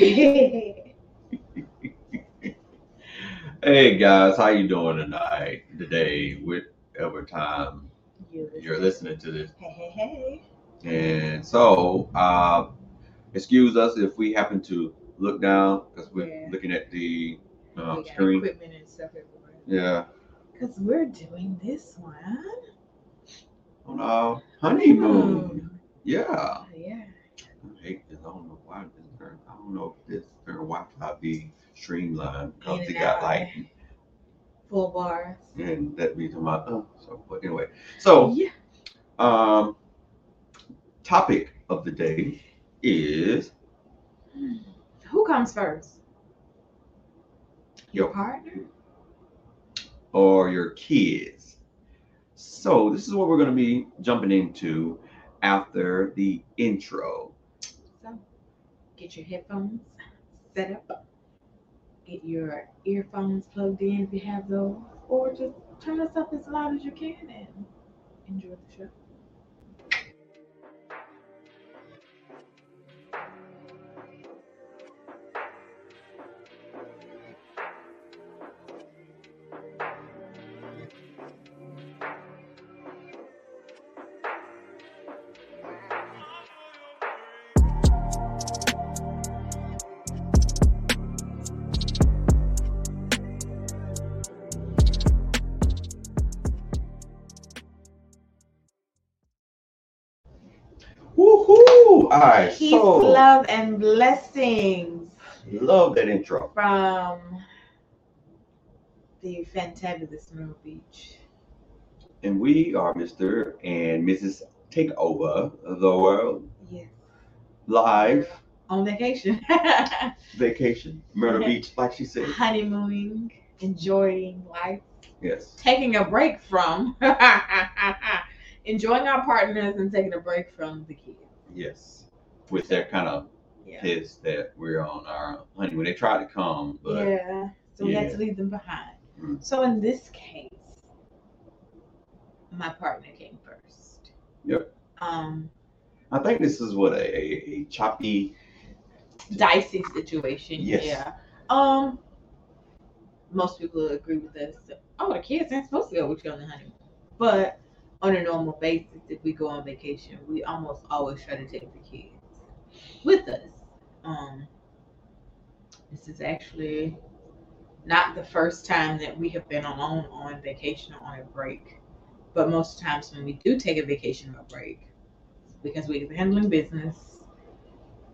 Hey guys, how you doing tonight? Today, whatever time you're listening to this, Hey, hey, and so uh, excuse us if we happen to look down because we're Yeah. looking at the um, screen. equipment and stuff everywhere. Yeah, Because we're doing this one. on our honeymoon. Yeah, Oh, yeah. I hate this. I don't know why this turn. I don't know if this turn Wi-Fi be streamlined because and got like Full bars. and that be to my uh, so but anyway. So Yeah. um topic of the day is Who comes first? Your Yo. partner? or your kids. So this is what we're gonna be jumping into after the intro. Get your headphones set up. Get your earphones plugged in if you have those. Or just turn us up as loud as you can and enjoy the show. Woohoo! All right, Peace, so love, and blessings love that intro. from the fantabulous Myrtle Beach. And we are Mr. and Mrs. Take Over the World Yes. live On vacation. vacation, Myrtle Beach, like she said. Honeymooning, enjoying life, Yes. taking a break from enjoying our partners and taking a break from the kids. Yes. With that kind of Yeah. pissed that we're on our honeymoon. They tried to come, but yeah. So we had to leave them behind. Mm. So in this case, my partner came first. Yep. Um, I think this is what a, a, a choppy. dicey situation. Yes. Yeah. Um, most people agree with us. Oh, the kids aren't supposed to go with you on the honeymoon. But on a normal basis, if we go on vacation, we almost always try to take the kids with us. Um, this is actually not the first time that we have been alone on vacation or on a break. But most times when we do take a vacation or a break, because we're handling business,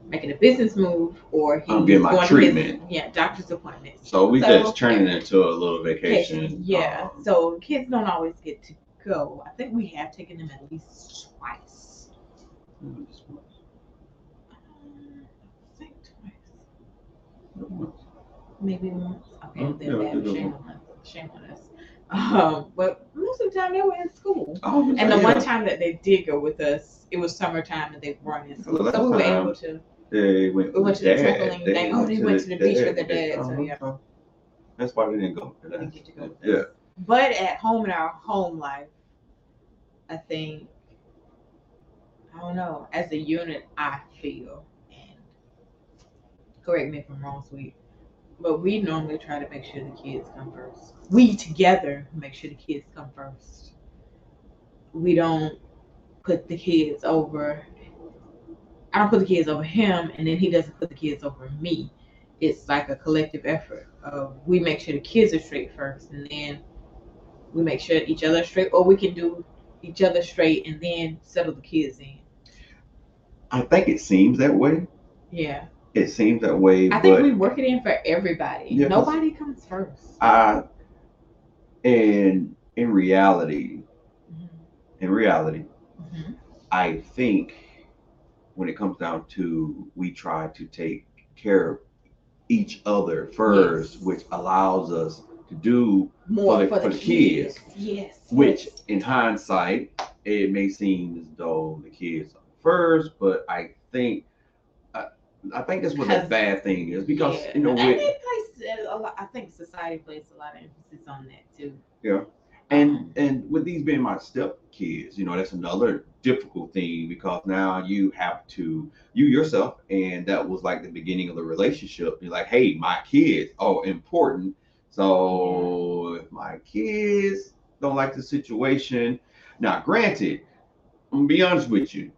making a business move, or he's I'm getting my going to his- treatment. yeah, doctor's appointment. So we So- just turning it into a little vacation. Yeah. um, so kids don't always get to go. I think we have taken them at least twice. Um, I think twice. Maybe once. Okay, Oh, then yeah, bad. Shame on us. Shame on us. Um, but most of the time they were in school. Oh, And the yeah. one time that they did go with us, it was summertime and they weren't in school. So we were able to They went. We went to the dad. They only went to the beach with their dad, so Uh-huh. yeah. That's why they didn't go. we didn't get to go Yeah. But at home in our home life, I think I don't know, as a unit I feel and correct me if I'm wrong, sweet. But we normally try to make sure the kids come first. We together make sure the kids come first. We don't put the kids over I don't put the kids over him and then he doesn't put the kids over me. It's like a collective effort. Uh, we make sure the kids are straight first and then we make sure each other straight or we can do each other straight and then settle the kids in. I think it seems that way. Yeah. It seems that way, I think we work it in for everybody. Yeah, Nobody comes first. I, in in reality, Mhm. in reality, Mhm. I think when it comes down to we try to take care of each other first, Yes. which allows us to do More the- for, for the, kids. kids. Yes. which in hindsight it may seem as though the kids are first, but I think I, I think that's what the bad thing is because Yeah. you know with, a lot. I think society places a lot of emphasis on that too. Yeah, and um, and with these being my step kids, you know, that's another difficult thing because now you have to you yourself, and that was like the beginning of the relationship. You're like, hey, my kids are important. So if my kids don't like the situation, now granted, I'm gonna be honest with you.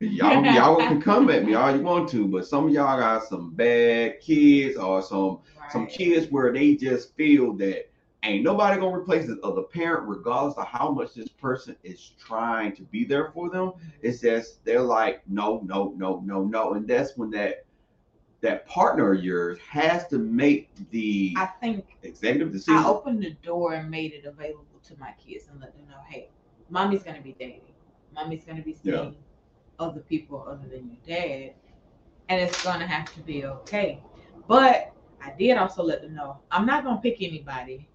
Y'all, y'all can come at me all you want to, but some of y'all got some bad kids or some some kids where they just feel that ain't nobody gonna replace the other parent, regardless of how much this person is trying to be there for them. It's just they're like, no, no, no, no, no, and that's when that that partner of yours has to make the I think executive decision. I opened the door and made it available to my kids and let them know, hey, mommy's gonna be dating. Mommy's gonna be seeing Yeah. other people other than your dad. And it's gonna have to be okay. But I did also let them know I'm not gonna pick anybody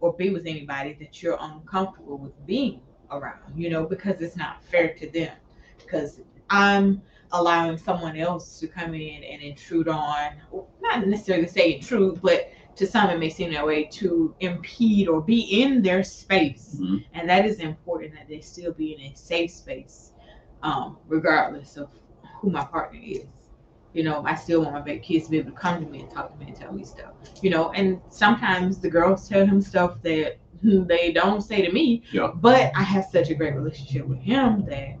or be with anybody that you're uncomfortable with being around, you know, because it's not fair to them. Because I'm allowing someone else to come in and intrude on, not necessarily say intrude, but to some it may seem that way to impede or be in their space Mhm. and that is important that they still be in a safe space um, regardless of who my partner is you know i still want my kids to be able to come to me and talk to me and tell me stuff you know and sometimes the girls tell him stuff that they don't say to me Yeah. but i have such a great relationship with him that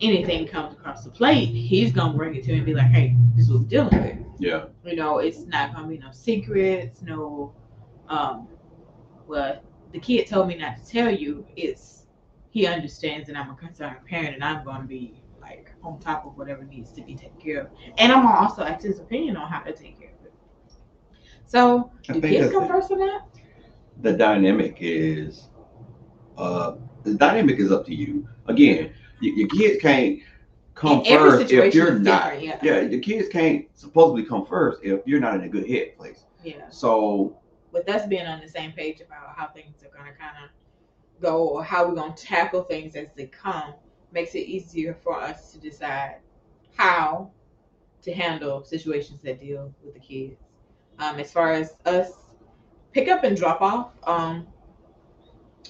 anything comes across the plate he's gonna bring it to me and be like hey this is what we're dealing with Yeah, you know, it's not gonna be no secrets, no um well the kid told me not to tell you, it's he understands that I'm a concerned parent and I'm gonna be like on top of whatever needs to be taken care of. And I'm gonna also ask his opinion on how to take care of it. So I do kids come first on that? the dynamic is uh the dynamic is up to you. Again, your kids can't come every first if you're not. yeah. Yeah, your kids can't supposedly come first if you're not in a good head place. Yeah. So With us being on the same page about how things are gonna kinda go or how we're gonna tackle things as they come makes it easier for us to decide how to handle situations that deal with the kids. Um, as far as us pick up and drop off, um,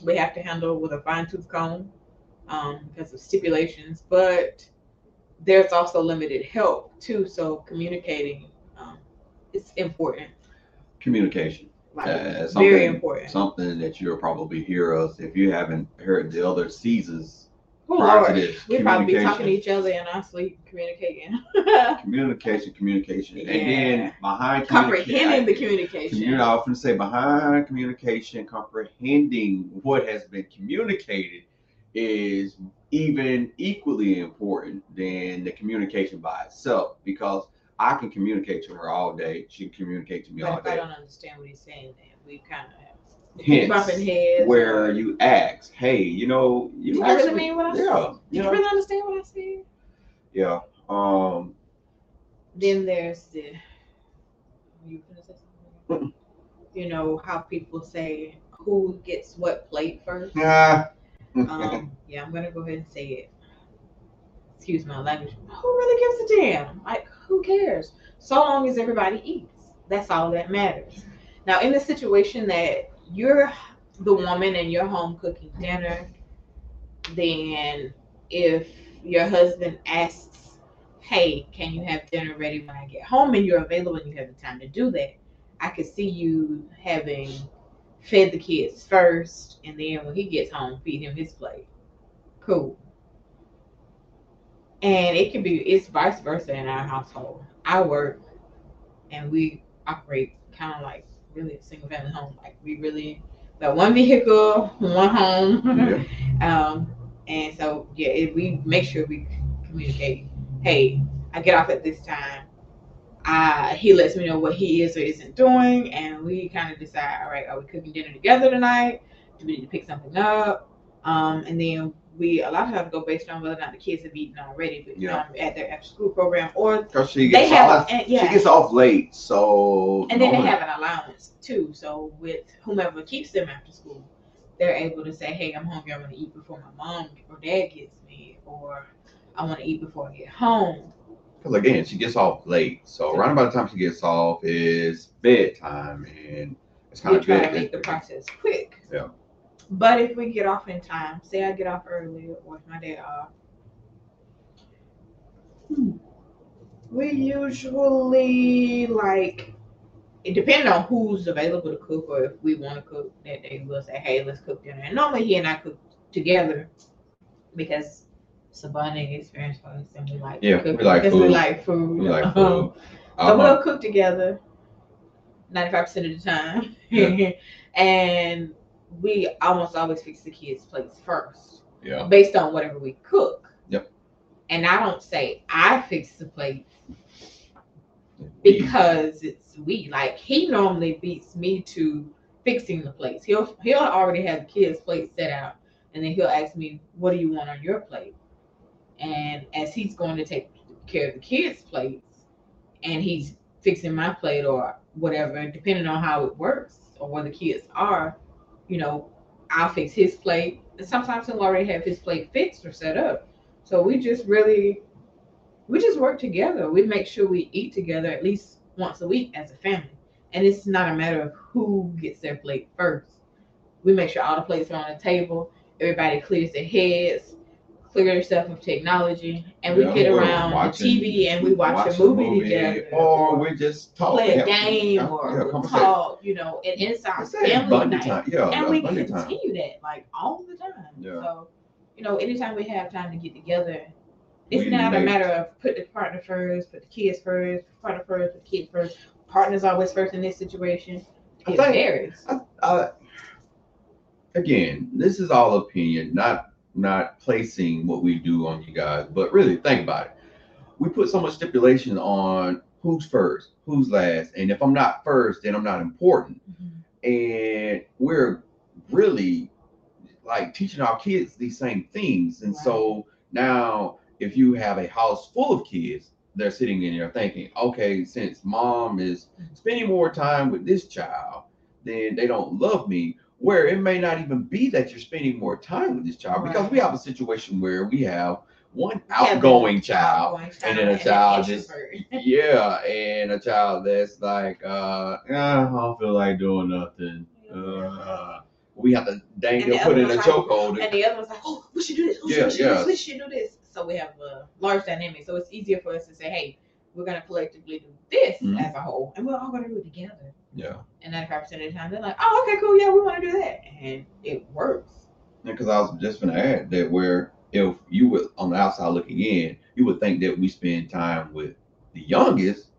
we have to handle with a fine tooth comb um, because of stipulations, but there's also limited help too. So communicating um, is important, communication. like Uh, very important. Something that you'll probably hear us if you haven't heard the other seasons Oh, prior to Lord. We probably be talking to each other in our sleep, communicating, Communication, communication, and then behind comprehending the communication. communication. You know, I often say behind communication, comprehending what has been communicated is even equally important than the communication by itself because I can communicate to her all day. She can communicate to me all But if I don't understand what he's saying, then we kind of Hence, bumping heads. where you ask, hey, you know, you Did I really actually- mean what I yeah, said? you Did you know, really understand what I said? yeah. Um, Then there's the. You gonna say something? You know how people say who gets what plate first. ah, Um, yeah, I'm gonna go ahead and say it. Excuse my language. Who really gives a damn? Like, who cares? So long as everybody eats, that's all that matters. Now, in the situation that you're the woman and you're home cooking dinner, then if your husband asks, "Hey, can you have dinner ready when I get home?" and you're available and you have the time to do that, I could see you having fed the kids first, and then when he gets home, feed him his plate. Cool. And it can be it's vice versa in our household. I work, and we operate kind of like really a single family home. Like we really got one vehicle, one home. yeah. Um, and so yeah, it, we make sure we communicate. Hey, I get off at this time. Uh, he lets me know what he is or isn't doing, and we kind of decide. All right, are we cooking dinner together tonight? Do we need to pick something up? Um, and then we a lot of times go based on whether or not the kids have eaten already, but Yeah. um, at their after school program, or Because she they gets have off. a, and, yeah, She gets off late, so and then they have an allowance too. So with whomever keeps them after school, they're able to say, "Hey, I'm hungry. I want to eat before my mom or dad gets me, or I want to eat before I get home." Because again, she gets off late, so around about the time she gets off is bedtime, and it's kind We of try good. to make the process quick. Yeah. But if we get off in time, say I get off early or if my day off, hmm, we usually like it depends on who's available to cook or if we want to cook that day we'll say hey let's cook dinner and normally he and i cook together because a bonding experience for us and we like Yeah, cooking we like because we like food We like Um, food. so I'm we'll cook together 95% of the time Yeah. and we almost always fix the kids plates first yeah. based on whatever we cook Yep. and i don't say i fix the plates because it's we. Like he normally beats me to fixing the plates. He'll he'll already have the kids' plate set out, and then he'll ask me, "What do you want on your plate?" And as he's going to take care of the kids' plates, and he's fixing my plate or whatever, depending on how it works or where the kids are, you know, I'll fix his plate. And sometimes he'll already have his plate fixed or set up. So we just really we just work together. We make sure we eat together at least once a week as a family. And it's not a matter of who gets their plate first. We make sure all the plates are on the table. Everybody clears their heads, clear stuff of technology, and we Yeah, get around watching- the TV and we watch, a movie, together. or we just talk. play a game yeah, or yeah, talk, you know, and our family night. time. Yeah, and we continue time. that like all the time. Yeah. So, you know, anytime we have time to get together, it's We not a matter of put the partner first, put the kids first, partner first, put the kid first. Partner's always first in this situation. I It think- varies. uh, again, this is all opinion, not not placing what we do on you guys, but really think about it. We put so much stipulation on who's first, who's last, and if I'm not first, then I'm not important. Mm-hmm. And we're really like teaching our kids these same things. And so now if you have a house full of kids, they're sitting in there thinking, okay, since mom is mm-hmm. spending more time with this child, then they don't love me. Where it may not even be that you're spending more time with this child because we have a situation where we have one Yeah, outgoing child, outgoing and then a child just- yeah, and a child that's like, uh, "Yeah, I don't feel like doing nothing. Uh, we have to dang near put in a chokehold. And the other one's like, oh, we should do this. Oh, Yeah, we should yeah. this. We should do this. So we have a large dynamic. So it's easier for us to say, hey, we're going to collectively do this Mhm. as a whole, and we're all going to do it together. Yeah, And 95% of the time, they're like, oh, okay, cool. Yeah, we want to do that. And it works. because I was just gonna add that where if you were on the outside looking in, you would think that we spend time with the youngest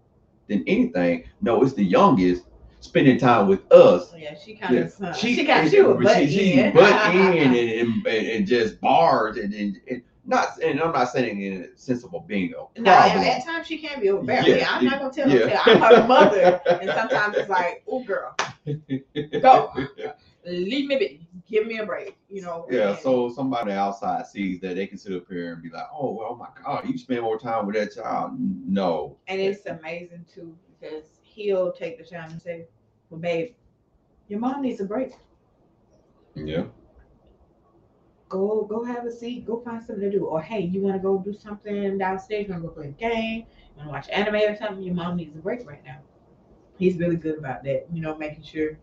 than anything. No, it's the youngest spending time with us. So yeah, she kind Yeah, of, uh, she, got you a butt she, she in. butt in and, and, and, and just bars and, and, and not and I'm not saying in a sense of a No, and problem. at times she can be overbearing. Yeah, I'm not gonna tell yeah. her. I'm her mother, and sometimes it's like, "Oh, girl, go, leave me be, give me a break," you know. Yeah, and- so somebody outside sees that they can sit up here and be like, "Oh, well, oh my God, you spend more time with that child." No, and it's amazing too because he'll take the time and say, "Well, babe, your mom needs a break. yeah, Go, go have a seat. Go find something to do. Or hey, you want to go do something downstairs? You want to go play a game? You want to watch anime or something? Your mom needs a break right now." He's really good about that. You know, making sure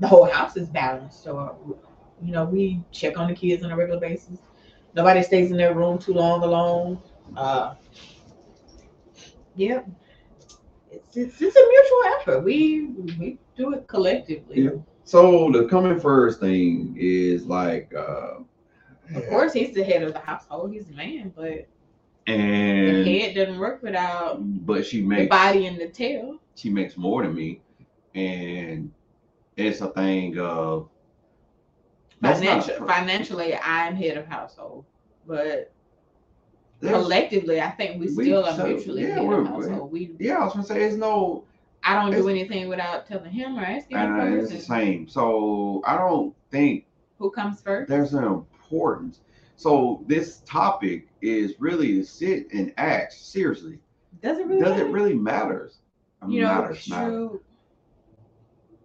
the whole house is balanced. So, you know, we check on the kids on a regular basis. Nobody stays in their room too long alone. Uh, yeah, it's, it's it's a mutual effort. We we do it collectively. Yeah. So the coming first thing is like, uh, Of course, he's the head of the household. He's the man, but the and head doesn't work without but she the makes body and the tail. she makes more than me, and it's a thing of Financial, financially, I'm head of household, but there's- collectively, I think we We still are so- mutually yeah, head of household. We, yeah, I was gonna say it's no I don't do anything without telling him or asking him and it's the same. So I don't think Who comes first? there's an importance. So this topic is really to sit and ask seriously. Does it really? Does it matter? really matters? I mean, you know, matters, matters. shoot.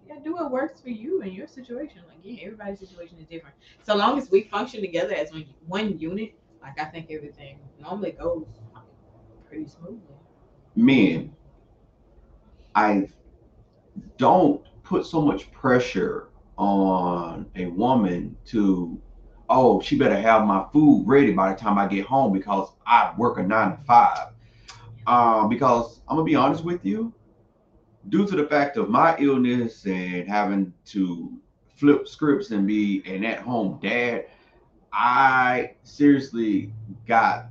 Yeah, do what works for you and your situation. Like, yeah, everybody's situation is different. So long as we function together as one, one unit, like I think everything normally goes pretty smoothly. Men, I don't put so much pressure on a woman to, oh, she better have my food ready by the time I get home because I work a nine to five. Um, because I'm gonna be honest with you, due to the fact of my illness and having to flip scripts and be an at-home dad, I seriously got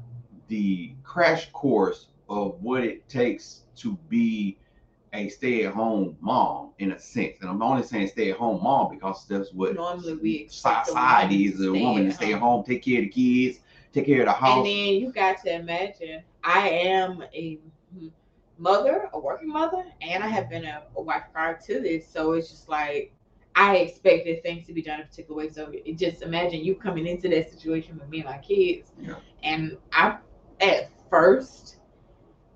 the crash course of what it takes to be a stay-at-home mom in a sense. And I'm only saying stay-at-home mom because that's what Normally we society is a stay woman to stay at home. home, take care of the kids, take care of the house. And then you got to imagine, I am a mother, a working mother, and I have been a, a wife prior to this. So it's just like I expected things to be done a particular way. So it, just imagine you coming into that situation with me and my kids. Yeah. And I, at first,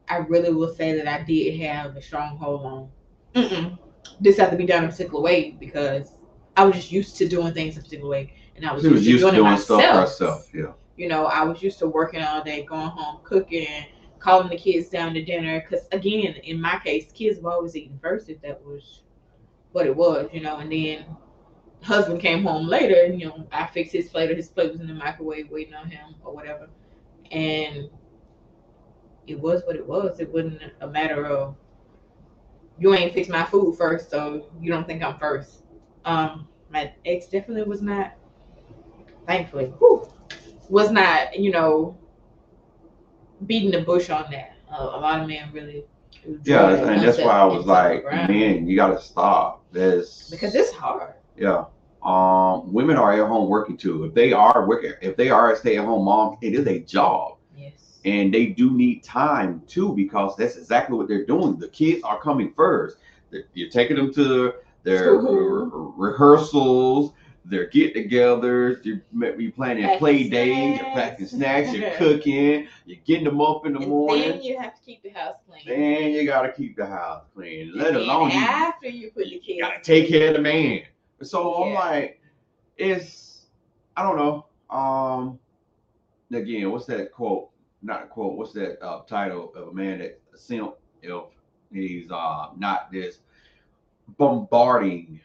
I really will say that I did have a strong hold on. Mm-mm, this had to be done a particular way because I was just used to doing things a particular way, and I was she was used to doing, doing it stuff myself. Yeah. You know, I was used to working all day, going home, cooking, calling the kids down to dinner. Because again, in my case, kids were always eating first if that was what it was, you know. And then husband came home later, and you know, I fixed his plate or his plate was in the microwave waiting on him or whatever. And it was what it was. It wasn't a matter of you ain't fixed my food first, so you don't think I'm first. Um, my ex definitely was not. Thankfully, whew, was not, you know, beating the bush on that. Uh, a lot of men really. Yeah, and that's why I was themselves into the like, man, you gotta stop. There's because it's hard. yeah. Um, women are at home working too. If they are working, if they are a stay-at-home mom, it is a job. And they do need time too because that's exactly what they're doing. The kids are coming first. They're- You're taking them to their re- rehearsals, their get-togethers. You're, you planning Packing play days. You're packing snacks. You're cooking. You're getting them up in the and morning, then you have to keep the house clean. and you gotta keep the house clean. And Let then alone you, after you put the you kids. gotta take care of the man. So I'm like, it's I don't know. Um, again, what's that quote? Not a quote. What's that uh, title of a man that a simp if he's uh not this bombarding,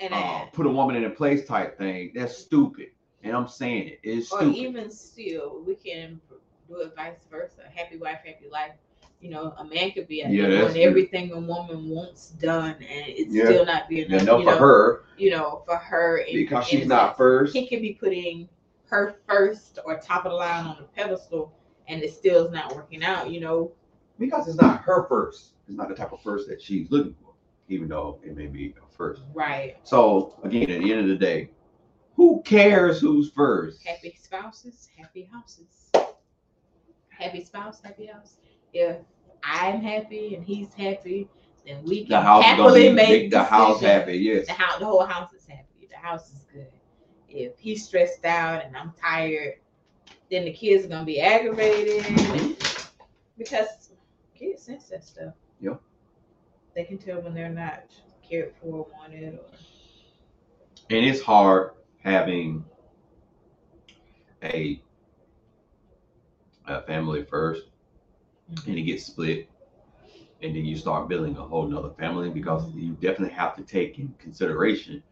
and uh, put a woman in a place type thing? That's stupid. And I'm saying it. It's or even still, we can do it vice versa. Happy wife, happy life. You know, a man could be out Yeah, doing everything a woman wants done, and it's Yeah. still not being Yeah, enough. for know, her you know, for her, because she's a not first. he could be putting her first or top of the line on the pedestal and it still is not working out, you know. Because it's not her first. It's not the type of first that she's looking for, even though it may be a first. Right. So again, at the end of the day, who cares who's first? Happy spouses, happy houses. Happy spouse, happy house. If I'm happy and he's happy, then we can happily make make the house happy. Yes. The house, the whole house is happy. The house is good. If he's stressed out and I'm tired, then the kids are gonna be aggravated mm-hmm. because kids sense that stuff. Yeah. They can tell when they're not cared for, wanted, or And it's hard having a a family first mm-hmm. and it gets split and then you start building a whole nother family because mm-hmm. you definitely have to take in consideration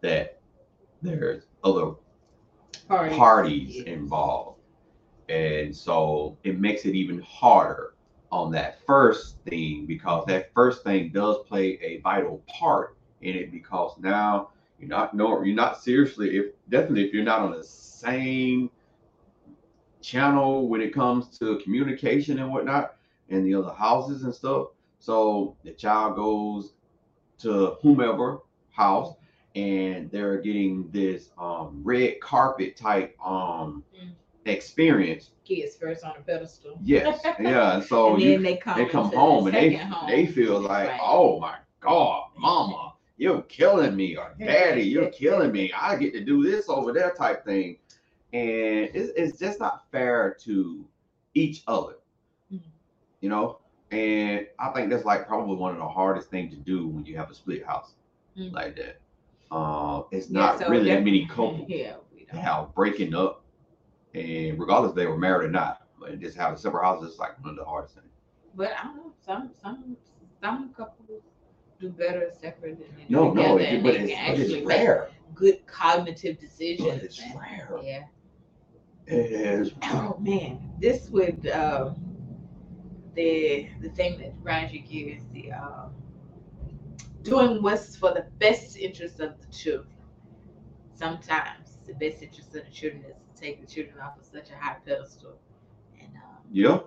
that there's other parties. parties Yes. involved. And so it makes it even harder on that first thing because that first thing does play a vital part in it because now you're not no you're not seriously if definitely if you're not on the same channel when it comes to communication and whatnot and the other houses and stuff. So the child goes to whomever house and they're getting this um red carpet type um Mm. Experience. Kids first on a pedestal. Yes. Yeah. And so and you then they come, they come home and they home. they feel like, Right. oh my God, mama, you're killing me, or daddy, you're killing me. I get to do this over there type thing. And it's, it's just not fair to each other. Mhm. You know? And I think that's like probably one of the hardest things to do when you have a split house Mhm. like that. Um, it's Yeah, not so really that many couples Yeah, we don't. how breaking up, and regardless if they were married or not, but just having separate houses is like one of the hardest things. But I don't know. Some some some couples do better separate than they do No, no, it, but it's, but actually it's rare. good cognitive decisions. But it's and- rare. Yeah. It is. Oh man, this would um, the the thing that your gears, the um, doing what's for the best interest of the children. Sometimes the best interest of the children is take the children off of such a high pedestal, and um, Yeah,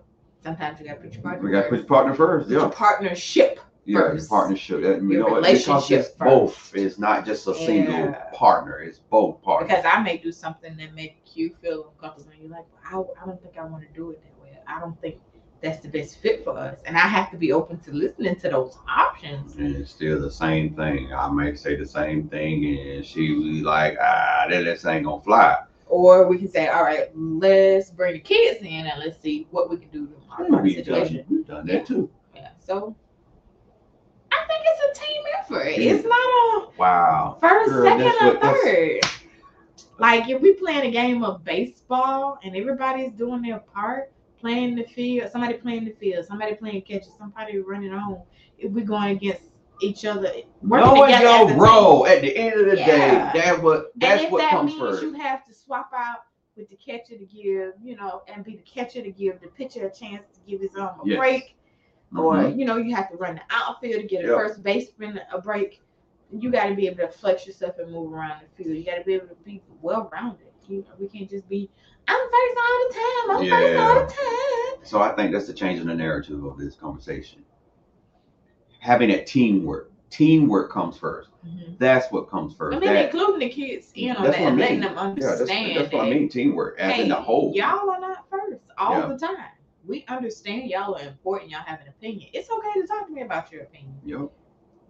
sometimes you got to put your partner. we got to put your partner first. Put Yeah, partnership. yeah, first. partnership. That, you know relationship it's both. first. It's not just a single Yeah. partner. It's both partners. Because I may do something that make you feel uncomfortable, and you're like, well, I, I don't think I want to do it that way. I don't think that's the best fit for us, and I have to be open to listening to those options. And it's still the same thing. I may say the same thing, and she was like, "Ah, that this ain't gonna fly." Or we can say, all right, let's bring the kids in and let's see what we can do to modify the situation. done, we've done that too. Yeah. So I think it's a team effort. It's not a Wow. first, Girl, second, or what- that's- third. Like if we playing a game of baseball and everybody's doing their part, playing the field, somebody playing the field, somebody playing catcher, somebody running home. If we're going against each other, working Knowing together as a your team. role at the end of the Yeah. day, that what And that's if what that comes means first. you have to swap out with the catcher to give, you know, and be the catcher to give the pitcher a chance to give his arm a Yes. break, or Mhm. you know, you have to run the outfield to get a Yeah. first baseman a break. You got to be able to flex yourself and move around the field. You got to be able to be well rounded. You know, we can't just be I'm first all the time. I'm first all the time. So I think that's the change in the narrative of this conversation. Having that teamwork. Teamwork comes first. Mm-hmm. That's what comes first. I mean, That- including the kids, you know, That's that, and letting them yeah, that's, understand that's what I mean. Teamwork as in the whole. Y'all are not first all Yeah. the time. We understand y'all are important. Y'all have an opinion. It's okay to talk to me about your opinion, Yep.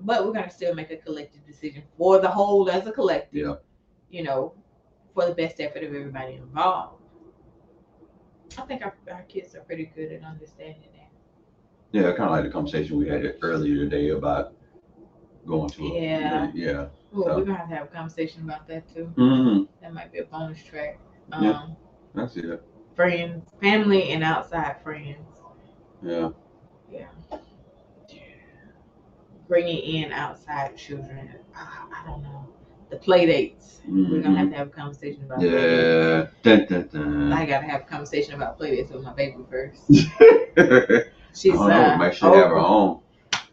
but we're gonna still make a collective decision for the whole as a collective. Yeah. You know, for the best effort of everybody involved. I think our, our kids are pretty good at understanding. Yeah, kind of like the conversation we had earlier today about going to. A, Yeah. Yeah. Well, So- we're gonna have to have a conversation about that too. hmm That might be a bonus track. Um, Yeah. That's it. friends, family, and outside friends. Yeah. Yeah. Bringing in outside children. Ah, I don't know. The play dates. We're gonna have to have a conversation about. Yeah. Dun, dun, dun. I gotta have a conversation about play dates with my baby first. I She's don't know. uh, Make sure they have her own.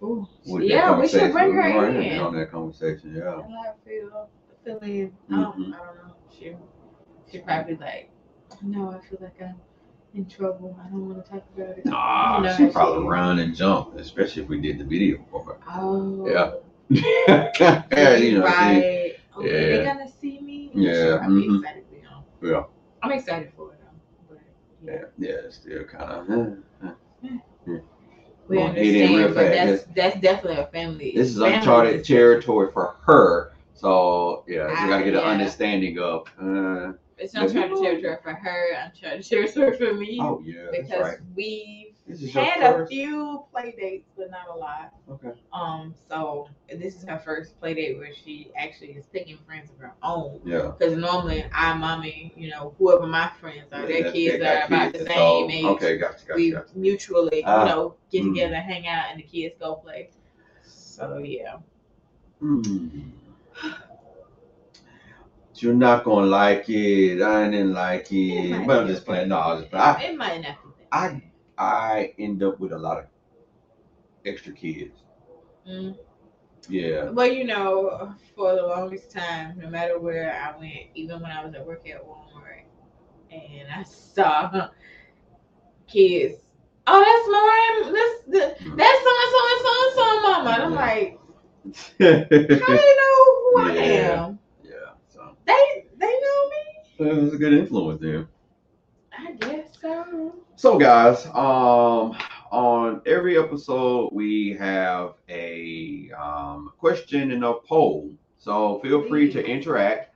Ooh, with yeah, we should conversation. bring her We're in. on that conversation. Yeah. And let her feel feel in. Oh, Mhm. I don't know. She she probably like, no, I feel like I'm in trouble. I don't want to talk about it. Nah, You know she how probably she run and jump, especially if we did the video for her. Oh. Yeah. yeah, you know. she- right. Okay, they're Yeah. gonna see me. Yeah, Sure, I'll be mhm. excited for them. Yeah. I'm excited for them. But yeah. yeah, yeah, it's still kind of. We Going ahead and real understand, but fast. that's that's definitely a family. This is family uncharted decision. territory for her. So yeah, you got to get an Ah, yeah. understanding of. Uh, It's uncharted territory for her. Uncharted territory for me. oh yeah, because right. we've This is had a few play dates, but not a lot. Okay. Um, so this is her first play date where she actually is picking friends of her own. Yeah. Because normally, I, mommy, you know, whoever my friends are, their They- kids are about kids, the so- same age. Okay, gotcha, gotcha, we gotcha. mutually, Ah. you know, get Mm. together, hang out, and the kids go play. So yeah, Hmm. You're not gonna like it. I didn't like It it. But I'm just playing. No, I was just playing. I, it might not be. I. I end up with a lot of extra kids. Mm. Yeah. Well, you know, for the longest time, no matter where I went, even when I was at work at Walmart, and I saw kids. Oh, that's Mariah. That's the that's so and so and so and so mama. And I'm like, how do they know who I Yeah. am? Yeah. So They they know me. it was a good influence there. I guess so. Guys, um, on every episode we have a um, question and a poll. So feel free to interact.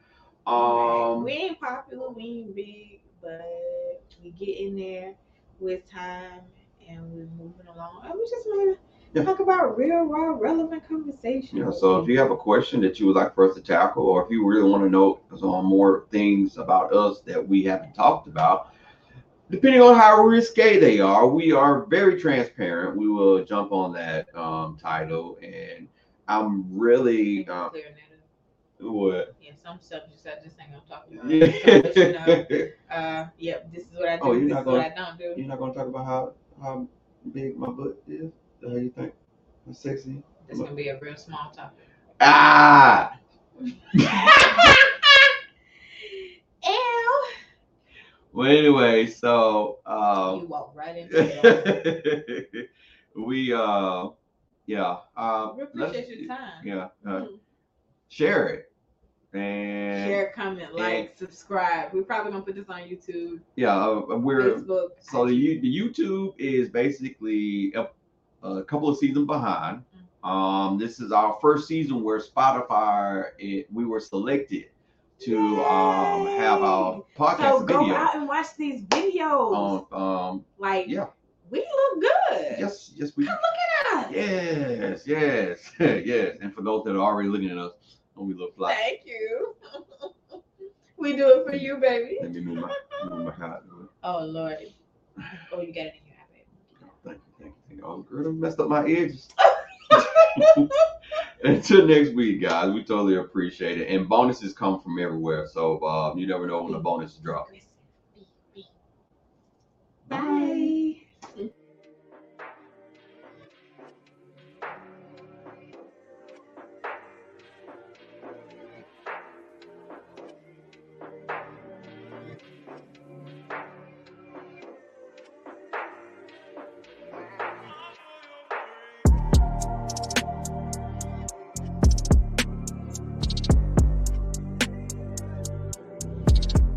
Um, we ain't popular, we ain't big, but we get in there with time and we're moving along. And we just want to Yeah. talk about real, raw, relevant conversation. Yeah, so if you have a question that you would like for us to tackle, or if you really want to know some more things about us that we haven't talked about, depending on how risque they are, we are very transparent. We will jump on that um, title and I'm really um, what? Yeah, some subjects I just ain't gonna talk about. So, you know, Yeah. uh, yep, this is what I do. Oh, you're this not is what I don't do. You're not gonna talk about how how big my butt is? How you think? How sexy? This gonna be a real small topic. Ah. Well, anyway, so You um, walk right into it. we uh, yeah, uh, We appreciate your time. Yeah, uh, share it, and Share, comment, like, subscribe. We're probably gonna put this on YouTube, yeah, uh, we're Facebook. so the the YouTube is basically a, a couple of seasons behind. Mm-hmm. Um, this is our first season where Spotify it, we were selected to um have our so podcast go video out and watch these videos. um like, yeah. we look good. yes yes we Look at us. yes yes yes and for those that are already looking at us we look fly Thank you. we do it for you, baby. let me move my move my hat Oh Lord. Oh, you got it in your iPad. thank you thank you thank you oh girl messed up my edges until next week, guys. We totally appreciate it. And bonuses come from everywhere, so um, you never know when a bonus drops. Bye. Bye.